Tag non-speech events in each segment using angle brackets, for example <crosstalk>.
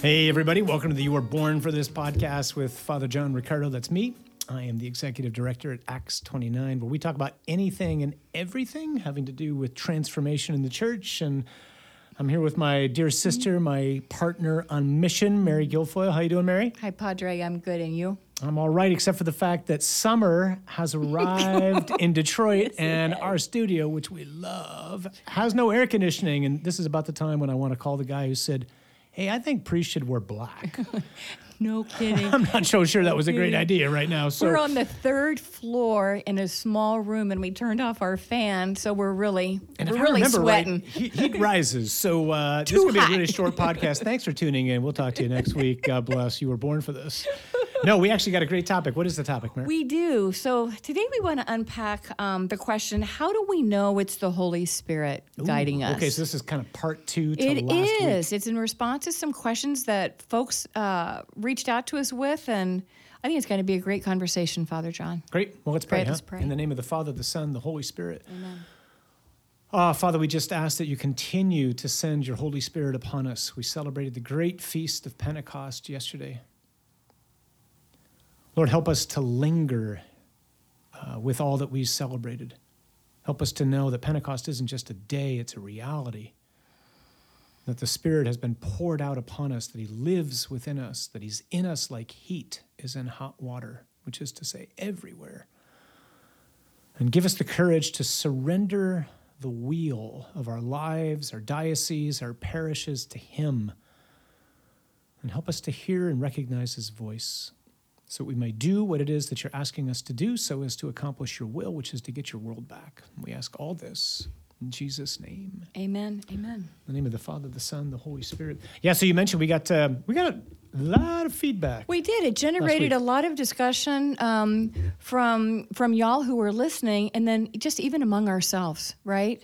Hey, everybody. Welcome to the You Were Born for This podcast with Father John Riccardo. That's me. I am the executive director at Acts 29, where we talk about anything and everything having to do with transformation in the church. And I'm here with my dear sister, my partner on mission, Mary Guilfoyle. How you doing, Mary? Hi, Padre. I'm good. And you? I'm all right, except for the fact that summer has arrived in Detroit, <laughs> and our studio, which we love, has no air conditioning. And this is about the time when I want to call the guy who said, Hey, I think priests should wear black. <laughs> No kidding. I'm not so sure that was a great idea right now. So we're on the third floor in a small room, and we turned off our fan, so we're really and we're really sweating. Right, heat, <laughs> heat rises. So uh, this is gonna be a really short podcast. Thanks for tuning in. We'll talk to you next week. God bless. You were born for this. No, we actually got a great topic. What is the topic, Mary? We do. So today we want to unpack um, the question: How do we know it's the Holy Spirit guiding us? Okay, so this is kind of part two to It last week. It's in response to some questions that folks uh, reached out to us with, and I think it's going to be a great conversation, Father John. Great. Well, let's pray. Great, huh? let's pray. In the name of the Father, the Son, the Holy Spirit. Amen. Ah, Father, we just ask that you continue to send your Holy Spirit upon us. We celebrated the great feast of Pentecost yesterday. Lord, help us to linger uh, with all that we celebrated. Help us to know that Pentecost isn't just a day, it's a reality. That the Spirit has been poured out upon us, that He lives within us, that He's in us like heat is in hot water, which is to say, everywhere. And give us the courage to surrender the wheel of our lives, our dioceses, our parishes to Him. And help us to hear and recognize His voice so we may do what it is that you're asking us to do so as to accomplish your will, which is to get your world back. We ask all this in Jesus' name. Amen. Amen. In the name of the Father, the Son, the Holy Spirit. Yeah, so you mentioned we got uh, we got a lot of feedback. We did. It generated a lot of discussion um, from from y'all who were listening, and then just even among ourselves, right?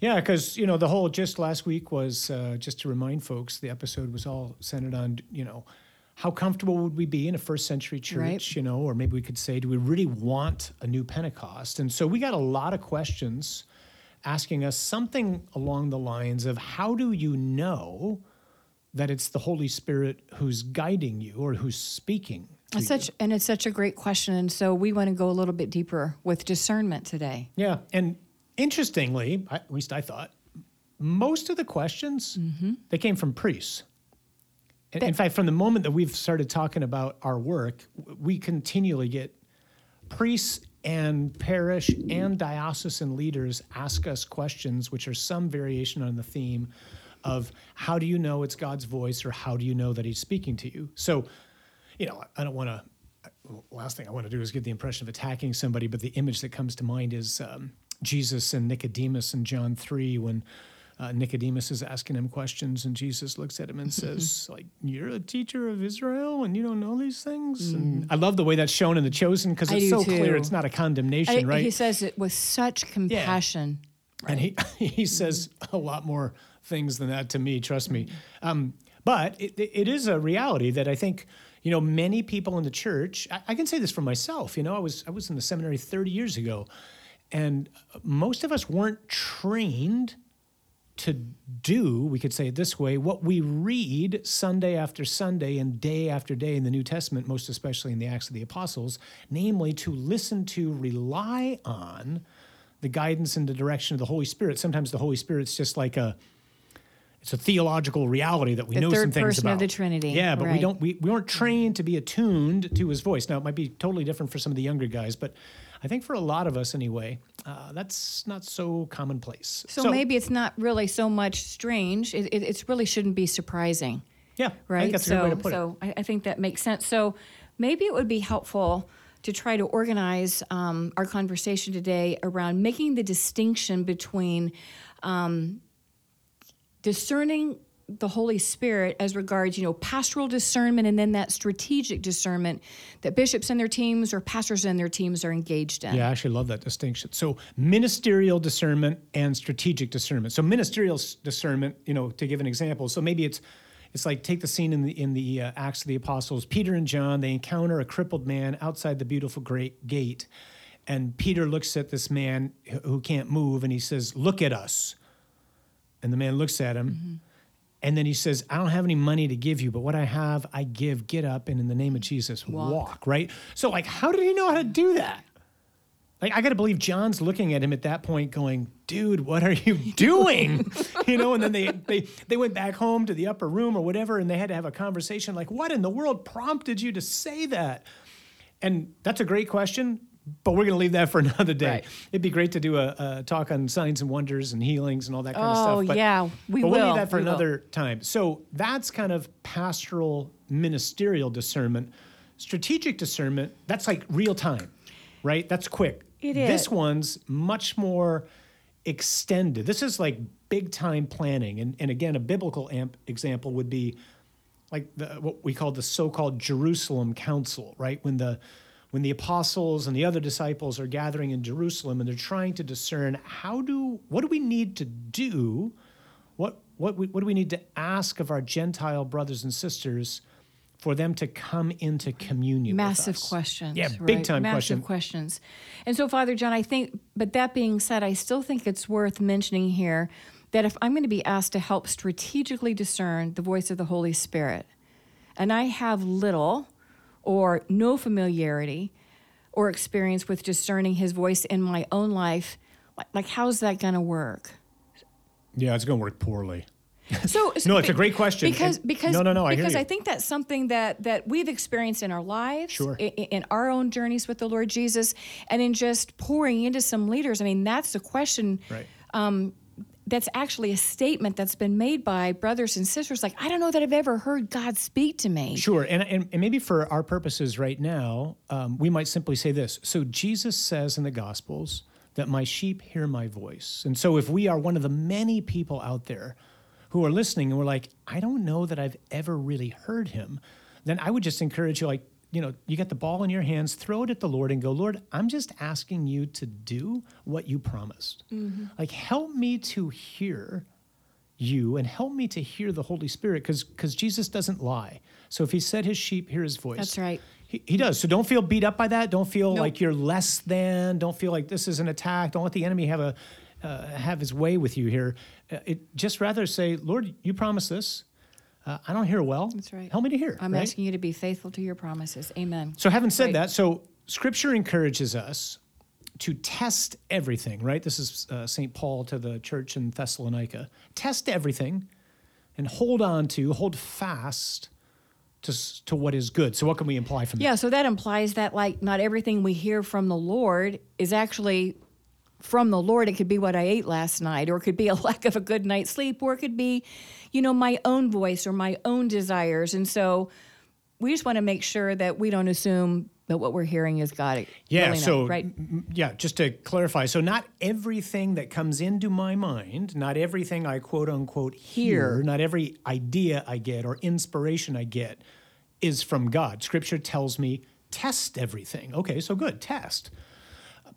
Yeah, because you know the whole just last week was uh, just to remind folks the episode was all centered on you know how comfortable would we be in a first century church, Right. you know, or maybe we could say, do we really want a new Pentecost? And so we got a lot of questions asking us something along the lines of how do you know that it's the Holy Spirit who's guiding you or who's speaking? It's such and it's such a great question, and so we want to go a little bit deeper with discernment today. Yeah, and interestingly, at least I thought, most of the questions mm-hmm. they came from priests. In That- fact, from the moment that we've started talking about our work, we continually get priests and parish and diocesan leaders ask us questions, which are some variation on the theme of how do you know it's God's voice or how do you know that He's speaking to you? So, you know, I don't want to. Last thing I want to do is give the impression of attacking somebody, but the image that comes to mind is um, Jesus and Nicodemus in John three when. Uh, Nicodemus is asking him questions, and Jesus looks at him and <laughs> says, "Like you're a teacher of Israel, and you don't know these things." And I love the way that's shown in the Chosen because it's so clear it's not a condemnation, I- right? He says it with such compassion. And he <laughs> he says a lot more things than that to me. Trust me. Um, but it, it is a reality that I think you know many people in the church. I, I can say this for myself. You know, I was I was in the seminary 30 years ago, and most of us weren't trained to do, we could say it this way, what we read Sunday after Sunday and day after day in the New Testament, most especially in the Acts of the Apostles, namely to listen to, rely on the guidance and the direction of the Holy Spirit. Sometimes the Holy Spirit's just like a it's a theological reality that we The know some things person about. of the Trinity, Yeah, but we don't we, we weren't trained to be attuned to his voice. Now it might be totally different for some of the younger guys, but I think for a lot of us anyway, uh, that's not so commonplace. So, maybe it's not really so much strange. It, it it's really shouldn't be surprising. Yeah, right? I so, a good way to put so I, I think that makes sense. So maybe it would be helpful to try to organize um, our conversation today around making the distinction between um, discerning the Holy Spirit as regards, you know, pastoral discernment and then that strategic discernment that bishops and their teams or pastors and their teams are engaged in. Yeah, I actually love that distinction. So ministerial discernment and strategic discernment. So ministerial discernment, you know, to give an example. So maybe it's it's like take the scene in the in the uh, Acts of the Apostles. Peter and John they encounter a crippled man outside the beautiful great gate, and Peter looks at this man who- who can't move, and he says, "Look at us." And the man looks at him, And then he says, I don't have any money to give you, but what I have, I give. Get up and in the name of Jesus, walk. Walk. right? So, like, how did he know how to do that? Like, I got to believe John's looking at him at that point going, dude, what are you <laughs> doing? you know, and then they, they, they went back home to the upper room or whatever, and they had to have a conversation like, what in the world prompted you to say that? And that's a great question, but we're going to leave that for <laughs> another day. Right. It'd be great to do a, a talk on signs and wonders and healings and all that kind of Oh, stuff. But, yeah, we but we'll leave that for We will. another time. So that's kind of pastoral ministerial discernment. Strategic discernment, that's like real time, right? That's quick. It This one's much more extended. This is like big time planning. And, and again, a biblical amp example would be like the, what we call the so-called Jerusalem Council, right? When the when the apostles and the other disciples are gathering in Jerusalem and they're trying to discern how do what do we need to do, what what we, what do we need to ask of our Gentile brothers and sisters for them to come into communion massive with us? questions. Yeah, right? big time massive question. questions. And so, Father John, I think, but that being said, I still think it's worth mentioning here that if I'm going to be asked to help strategically discern the voice of the Holy Spirit, and I have little or no familiarity or experience with discerning His voice in my own life, like, like how's that going to work? Yeah, it's going to work poorly. So <laughs> No, it's a great question. Because because No, no, no, I hear because. I think that's something that that we've experienced in our lives, Sure. i- i- in, our own journeys with the Lord Jesus, and in just pouring into some leaders. I mean, that's the question. Right. Um, That's actually a statement that's been made by brothers and sisters. Like, I don't know that I've ever heard God speak to me. Sure, and, and, and maybe for our purposes right now, um, we might simply say this. So Jesus says in the Gospels that my sheep hear my voice. And so if we are one of the many people out there who are listening and we're like, I don't know that I've ever really heard him, then I would just encourage you, like, you know, you get the ball in your hands, throw it at the Lord and go, Lord, I'm just asking you to do what you promised. Like, help me to hear you and help me to hear the Holy Spirit because because Jesus doesn't lie. So if he said his sheep hear his voice. That's right. He, he does. So don't feel beat up by that. Don't feel Nope. like you're less than. Don't feel like this is an attack. Don't let the enemy have a uh, have his way with you here. Uh, it just rather say, Lord, you promised this. Uh, I don't hear well. That's right. Help me to hear. I'm right? asking you to be faithful to your promises. Amen. So, having said that, so Scripture encourages us to test everything, right? This is uh, St. Paul to the church in Thessalonica. Test everything and hold on to, hold fast to, to what is good. So, what can we imply from that? Yeah, so that implies that like not everything we hear from the Lord is actually from the Lord. It could be what I ate last night, or it could be a <laughs> lack of a good night's sleep, or it could be, you know, my own voice or my own desires. And so we just want to make sure that we don't assume that what we're hearing is God. Yeah, Really not, so right. yeah, just to clarify, so not everything that comes into my mind, not everything I quote unquote hear, Hear. not every idea I get or inspiration I get is from God. Scripture tells me test everything. Okay, so good, test.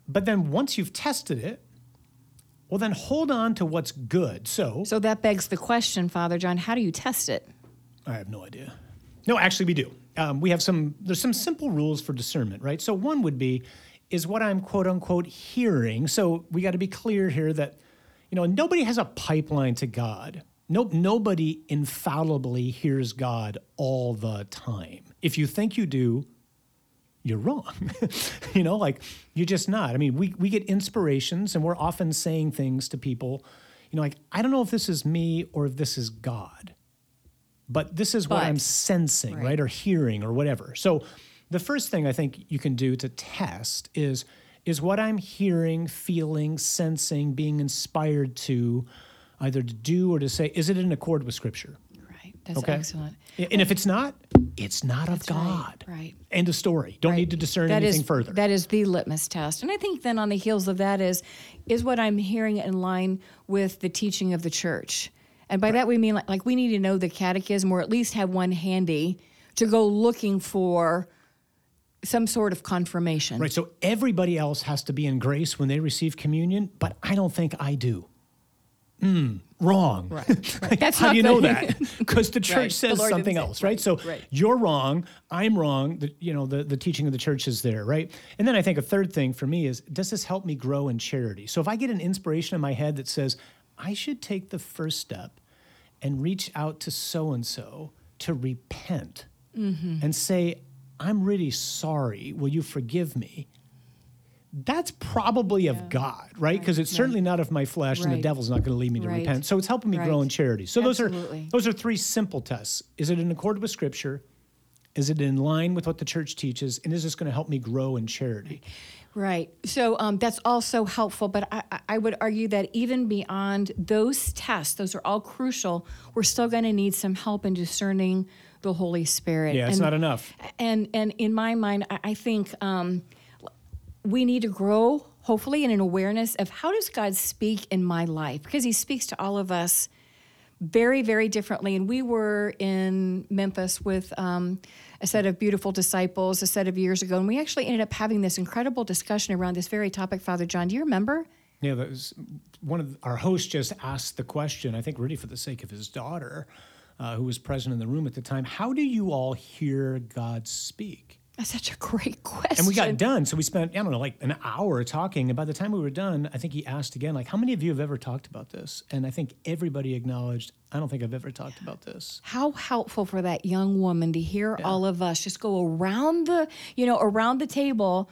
But then once you've tested it, well then hold on to what's good. So So that begs the question, Father John, how do you test it? I have no idea. No, actually, we do. Um, we have some. There's some simple rules for discernment, right? So one would be, is what I'm quote unquote hearing. So we got to be clear here that, you know, nobody has a pipeline to God. No, nobody infallibly hears God all the time. If you think you do, you're wrong. <laughs> you know, like you're just not. I mean, we, we get inspirations and we're often saying things to people, you know, like, I don't know if this is me or if this is God, but this is what I'm sensing, right. Right. Or hearing or whatever. So the first thing I think you can do to test is is what I'm hearing, feeling, sensing, being inspired to either to do or to say, is it in accord with scripture? Right. That's Okay. excellent. And if it's not, it's not of That's right, God. right. End of story. Don't Right. need to discern That anything is- further. That is the litmus test. And I think then on the heels of that is is what I'm hearing in line with the teaching of the church. And by that we mean like, like we need to know the catechism or at least have one handy to go looking for some sort of confirmation. Right. So everybody else has to be in grace when they receive communion, but I don't think I do. Mm, wrong. Right, <laughs> right. That's How do you know that? <laughs> Because the church Right. Says didn't something else, right? right, So right. you're wrong. I'm wrong. The, you know, the, the teaching of the church is there, right? And then I think a third thing for me is does this help me grow in charity? So if I get an inspiration in my head that says I should take the first step and reach out to so and so to repent and say, I'm really sorry. Will you forgive me? That's probably of God, right? Because it's certainly not of my flesh, and the devil's not going to lead me to Right. repent. So it's helping me grow in charity. So those are those are three simple tests. Is it in accord with Scripture? Is it in line with what the church teaches? And is this going to help me grow in charity? Right. So um, that's also helpful, but I, I- I would argue that even beyond those tests, those are all crucial. We're still going to need some help in discerning the Holy Spirit. Yeah, it's And- not enough. And and in my mind, I, I think um, we need to grow, hopefully, in an awareness of how does God speak in my life because He speaks to all of us very, very differently. And we were in Memphis with um, a set of beautiful disciples a set of years ago, and we actually ended up having this incredible discussion around this very topic. Father John, do you remember? Yeah, that was one of our hosts just asked the question. I think really for the sake of his daughter, uh, who was present in the room at the time. How do you all hear God speak? That's such a great question. <laughs> And we got done. So we spent, I don't know, like an hour talking. And by the time we were done, I think he asked again, like, how many of you have ever talked about this? And I think everybody acknowledged, I don't think I've ever talked about this. how helpful for that young woman to hear all of us just go around the you know around the table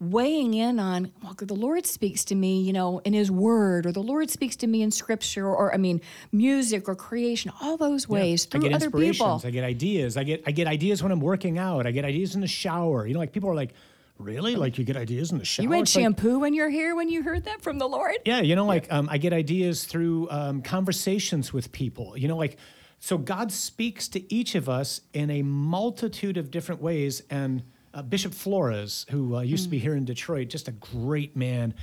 weighing in on well the lord speaks to me you know in his word or the lord speaks to me in scripture or, i mean music or creation all those ways I through get other inspirations. people I get ideas. I get I get ideas when I'm working out. I get ideas in the shower. You know, like people are like, really? Like you get ideas in the shower? you had It's like, shampoo in your hair when you heard that from the lord Yeah, you know, like um, I get ideas through um, conversations with people. You know, like so God speaks to each of us in a multitude of different ways. And uh, Bishop Flores, who uh, used to be here in Detroit, just a great man.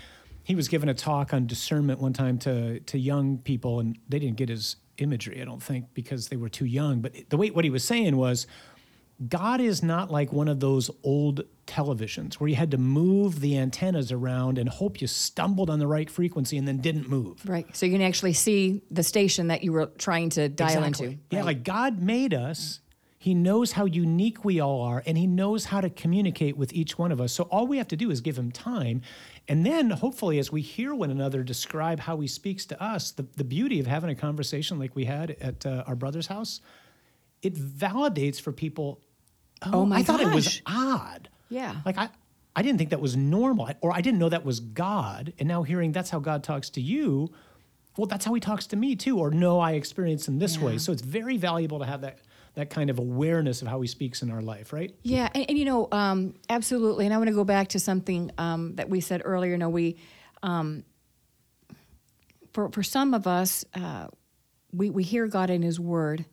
He was giving a talk on discernment one time to to young people, and they didn't get his imagery, I don't think, because they were too young. But the way what he was saying was. God is not like one of those old televisions where you had to move the antennas around and hope you stumbled on the right frequency and then didn't move. right so you can actually see the station that you were trying to dial into Yeah, like God made us. He knows how unique we all are and he knows how to communicate with each one of us. So all we have to do is give him time. And then hopefully as we hear one another describe how he speaks to us, the, the beauty of having a conversation like we had at uh, our brother's house, it validates for people. Oh my I thought it was odd. Yeah. Like I, I didn't think that was normal, or I didn't know that was God. And now hearing that's how God talks to you, well, that's how He talks to me too. Or no, I experience Him this way. So it's very valuable to have that that kind of awareness of how He speaks in our life, right? Yeah, and, and you know, um, absolutely. And I want to go back to something um, that we said earlier. You know, we, um, for for some of us, uh, we we hear God in His Word,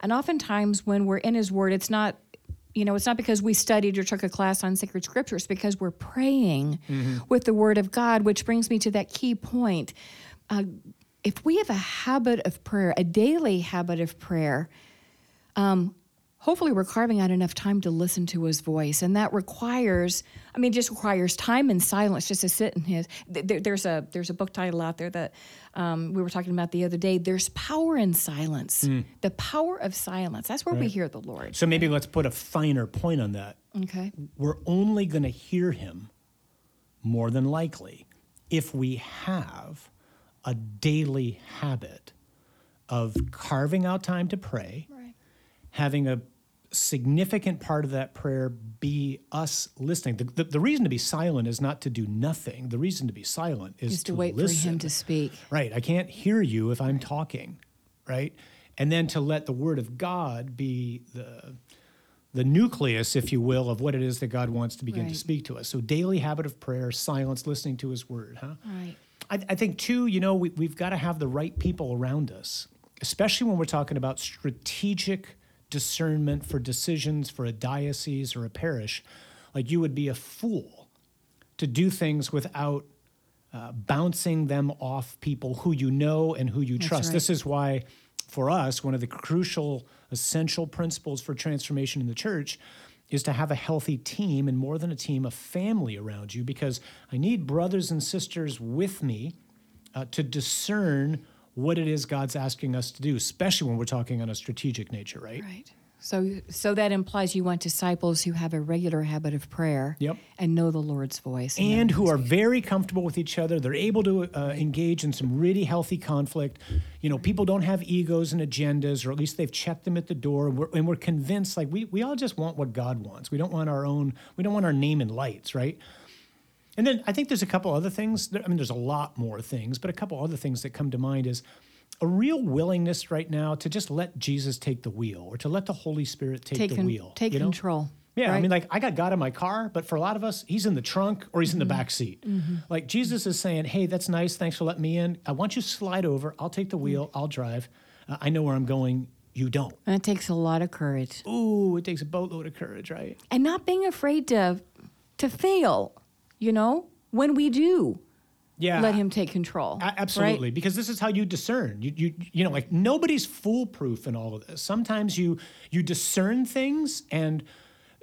and oftentimes when we're in His Word, it's not. You know, it's not because we studied or took a class on sacred scripture. It's because we're praying with the Word of God, which brings me to that key point. Uh, if we have a habit of prayer, a daily habit of prayer, hopefully we're carving out enough time to listen to his voice and that requires i mean just requires time and silence just to sit in his there, there's a there's a book title out there that um, we were talking about the other day there's power in silence. The power of silence. That's where we hear the lord. So maybe let's put a finer point on that. okay. We're only going to hear Him more than likely if we have a daily habit of carving out time to pray. Right having a significant part of that prayer be us listening. The, the, the reason to be silent is not to do nothing. The reason to be silent is just to, to wait listen. for him to speak Right. I can't hear you if I'm talking, right? And then to let the word of God be the the nucleus, if you will, of what it is that God wants to begin to speak to us. So daily habit of prayer, silence, listening to his word, huh? right I, I think too, you know, we, we've got to have the right people around us, especially when we're talking about strategic discernment for decisions for a diocese or a parish. Like you would be a fool to do things without uh, bouncing them off people who you know and who you That's trust. right. This is why, for us, one of the crucial, essential principles for transformation in the church is to have a healthy team and more than a team, a family around you, because I need brothers and sisters with me uh, to discern what it is God's asking us to do, especially when we're talking on a strategic nature, right? right So, so that implies you want disciples who have a regular habit of prayer Yep. and know the Lord's voice. know and who are voice. very comfortable with each other. They're able to uh, engage in some really healthy conflict. You know, people don't have egos and agendas, or at least they've checked them at the door. And we're, and we're convinced, like we we all just want what God wants. We don't want our own. We don't want our name in lights, right? And then I think there's a couple other things. I mean, there's a lot more things, but a couple other things that come to mind is a real willingness right now to just let Jesus take the wheel, or to let the Holy Spirit take, take the con- wheel. take you know? control. Yeah, I mean, like I got God in my car, but for a lot of us, He's in the trunk or He's in the Mm-hmm. back seat. Like Jesus is saying, "Hey, that's nice. Thanks for letting me in. I want you to slide over. I'll take the wheel. I'll drive. Uh, I know where I'm going. You don't." and it takes a lot of courage Ooh, it takes a boatload of courage, right? and not being afraid to to fail. You know, when we do, Yeah, let Him take control. A- right? absolutely, because this is how you discern. You, you, you know, like nobody's foolproof in all of this. Sometimes you you discern things and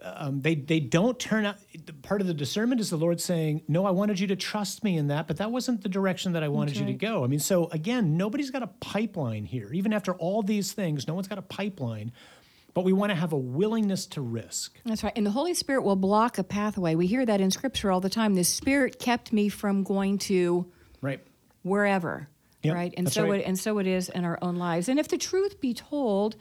um, they they don't turn out. Part of the discernment is the Lord saying, "No, I wanted you to trust me in that, but that wasn't the direction that I wanted you to go." I mean, so again, nobody's got a pipeline here. Even after all these things, no one's got a pipeline. But we want to have a willingness to risk. That's right. And the Holy Spirit will block a pathway. We hear that in Scripture all the time. The Spirit kept me from going to Right. wherever. Yep, right. And that's so right. it and so it is in our own lives. And if the truth be told,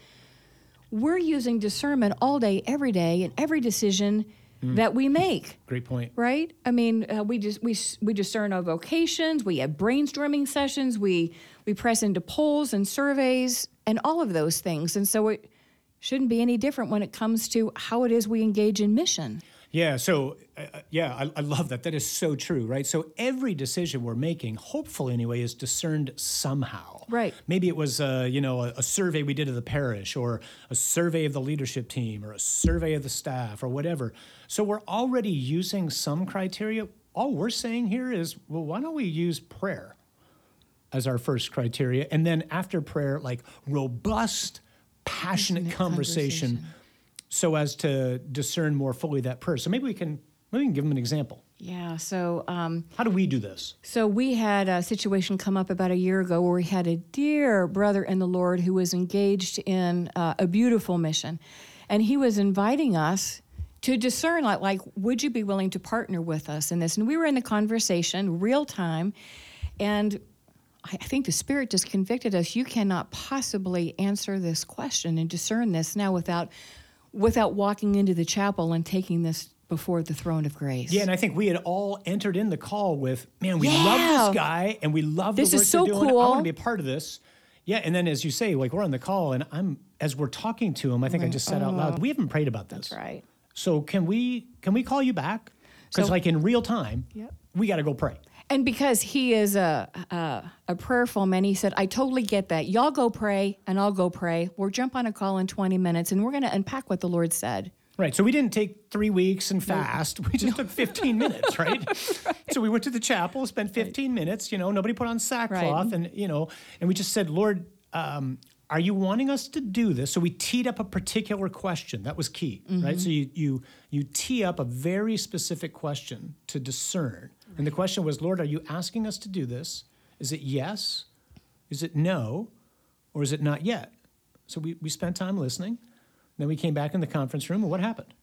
we're using discernment all day, every day, in every decision Mm. that we make. Great point. Right? I mean, uh, we just we we discern our vocations. We have brainstorming sessions. We we press into polls and surveys and all of those things. And so it shouldn't be any different when it comes to how it is we engage in mission. Yeah, so uh, uh, yeah, I, I love that. That is so true, right? So every decision we're making, hopefully anyway, is discerned somehow. Right. Maybe it was, uh, you know, a, a survey we did of the parish, or a survey of the leadership team, or a survey of the staff, or whatever. So we're already using some criteria. All we're saying here is, well, why don't we use prayer as our first criteria, and then after prayer, like robust, passionate Passionate conversation conversation. so as to discern more fully that prayer. So maybe we can maybe we can give them an example. Yeah. So. Um, How do we do this? So we had a situation come up about a year ago where we had a dear brother in the Lord who was engaged in uh, a beautiful mission, and he was inviting us to discern, like, like, would you be willing to partner with us in this? And we were in the conversation, real time, and I think the Spirit just convicted us. You cannot possibly answer this question and discern this now without without walking into the chapel and taking this before the throne of grace. Yeah, and I think we had all entered in the call with, man, we love this guy and we love This the work is so doing. I want to be a part of this. Yeah, and then as you say, like we're on the call and I'm as we're talking to him, I think I just said out loud, mm-hmm. we haven't prayed about this. That's right. So can we can we call you back? Because So- like in real time, Yep. we got to go pray. And because he is a, a a prayerful man, he said, "I totally get that. Y'all go pray, and I'll go pray. We'll jump on a call in 20 minutes, and we're going to unpack what the Lord said." Right. So we didn't take three weeks and fast. We just took 15 minutes, <laughs> right? So we went to the chapel, spent 15 minutes, you know, nobody put on sackcloth. And, you know, and we just said, Lord, um, are you wanting us to do this? So we teed up a particular question. That was key, right? So you, you, you tee up a very specific question to discern. And the question was, Lord, are you asking us to do this? Is it yes? Is it no? Or is it not yet? So we, we spent time listening. Then we came back in the conference room, and what happened?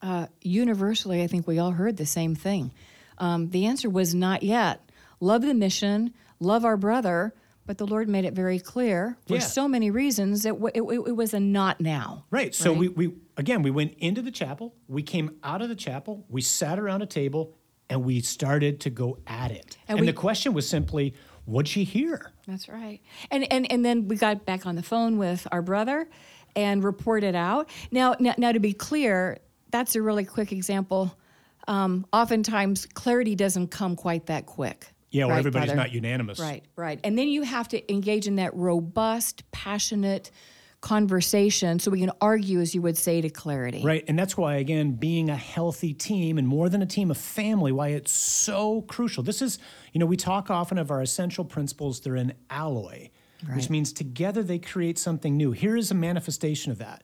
Uh, universally, I think we all heard the same thing. Um, the answer was not yet. Love the mission, love our brother, but the Lord made it very clear for Yeah. so many reasons that w- it, it, it was a not now. Right. So Right. we, we again we went into the chapel. We came out of the chapel. We sat around a table and we started to go at it. And And, we- the question was simply, what'd she hear? That's right. And and and then we got back on the phone with our brother and reported out. Now now, now to be clear, that's a really quick example. Um, oftentimes clarity doesn't come quite that quick. Yeah, or right, everybody's brother? not unanimous. Right, right. And then you have to engage in that robust, passionate conversation so we can argue, as you would say, to clarity. Right. And that's why, again, being a healthy team and more than a team of family, why it's so crucial. This is, you know, we talk often of our essential principles, they're an alloy, which means together they create something new. Here is a manifestation of that.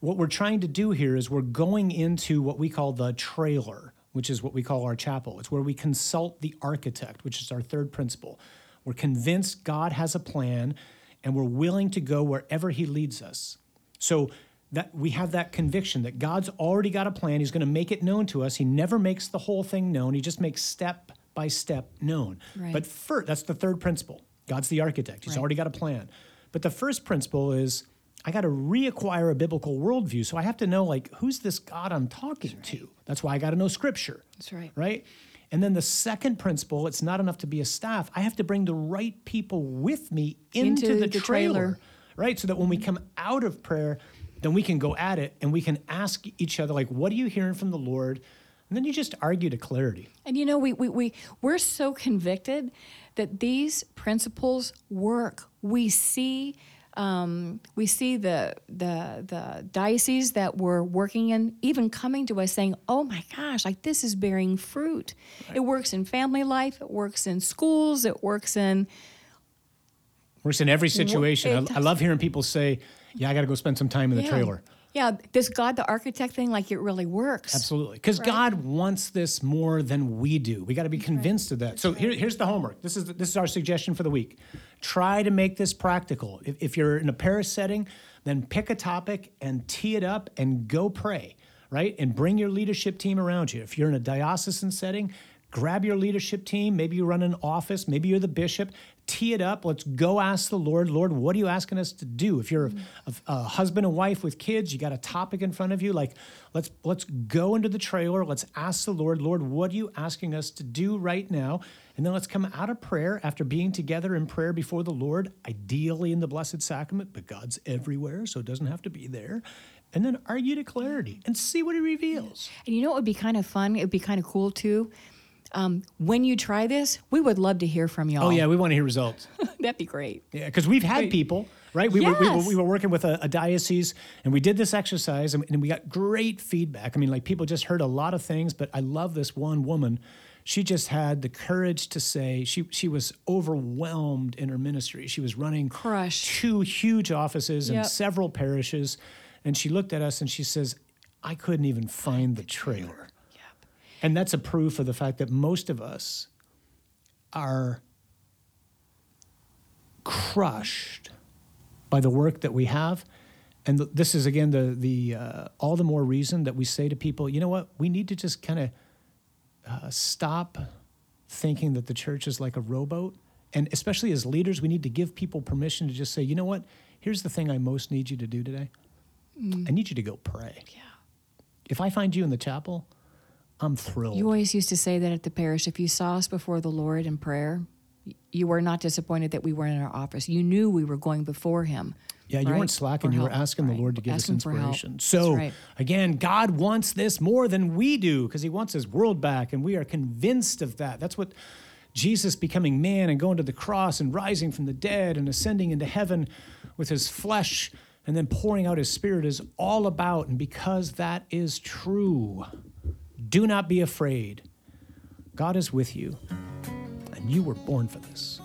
What we're trying to do here is we're going into what we call the trailer, which is what we call our chapel. It's where we consult the architect, which is our third principle. We're convinced God has a plan and we're willing to go wherever he leads us. So that we have that conviction that God's already got a plan. He's going to make it known to us. He never makes the whole thing known. He just makes step by step known. Right. But first, that's the third principle. God's the architect. He's Right. already got a plan. But the first principle is I got to reacquire a biblical worldview. So I have to know like who's this God I'm talking to. That's why I got to know Scripture. That's right. Right. And then the second principle, it's not enough to be a staff. I have to bring the right people with me into, Into the, the trailer, trailer. right? So that when we come out of prayer, then we can go at it and we can ask each other, like, what are you hearing from the Lord? And then you just argue to clarity. And you know, we, we, we, we're so convicted that these principles work. We see. Um, we see the, the the diocese that we're working in even coming to us saying, "Oh my gosh, like this is bearing fruit." It works in family life. It works in schools. It works in Works in every situation. I, I love hearing people say, yeah, I got to go spend some time in the yeah. trailer. Yeah, this God the architect thing, like it really works. Absolutely. Because God wants this more than we do. We got to be convinced of that. So here, here's the homework. This is, this is our suggestion for the week. Try to make this practical. If, if you're in a parish setting, then pick a topic and tee it up and go pray, right? And bring your leadership team around you. If you're in a diocesan setting, grab your leadership team. Maybe you run an office, maybe you're the bishop. Tee it up. Let's go ask the Lord, Lord, what are you asking us to do? If you're a, a, a husband and wife with kids, you got a topic in front of you. Like, let's let's go into the trailer. Let's ask the Lord, Lord, what are you asking us to do right now? And then let's come out of prayer after being together in prayer before the Lord, ideally in the Blessed Sacrament, but God's everywhere, so it doesn't have to be there. And then argue to clarity and see what He reveals. And you know what would be kind of fun? It would be kind of cool too. Um, when you try this, we would love to hear from y'all. Oh yeah, we want to hear results. <laughs> that'd be great. Yeah, because we've had people, right? We, were, we, were, Yes. we were working with a, a diocese and we did this exercise and, and we got great feedback. I mean, like people just heard a lot of things, but I love this one woman. She just had the courage to say she, she was overwhelmed in her ministry. She was running Crushed. two huge offices Yep. several parishes. And she looked at us and she says, I couldn't even find the trailer. And that's a proof of the fact that most of us are crushed by the work that we have. And th- this is again the the uh, all the more reason that we say to people, you know what, we need to just kind of uh, stop thinking that the church is like a rowboat, and especially as leaders, we need to give people permission to just say, you know what, here's the thing I most need you to do today. I need you to go pray. Yeah. If I find you in the chapel, I'm thrilled. You always used to say that at the parish if you saw us before the Lord in prayer, you were not disappointed that we weren't in our office. You knew we were going before Him. Yeah, you right? weren't slacking. For You were help, asking the. Lord to give Asking us inspiration. So, right. again, God wants this more than we do because He wants His world back, and we are convinced of that. That's what Jesus becoming man and going to the cross and rising from the dead and ascending into heaven with His flesh and then pouring out His Spirit is all about. And because that is true, do not be afraid. God is with you, and you were born for this.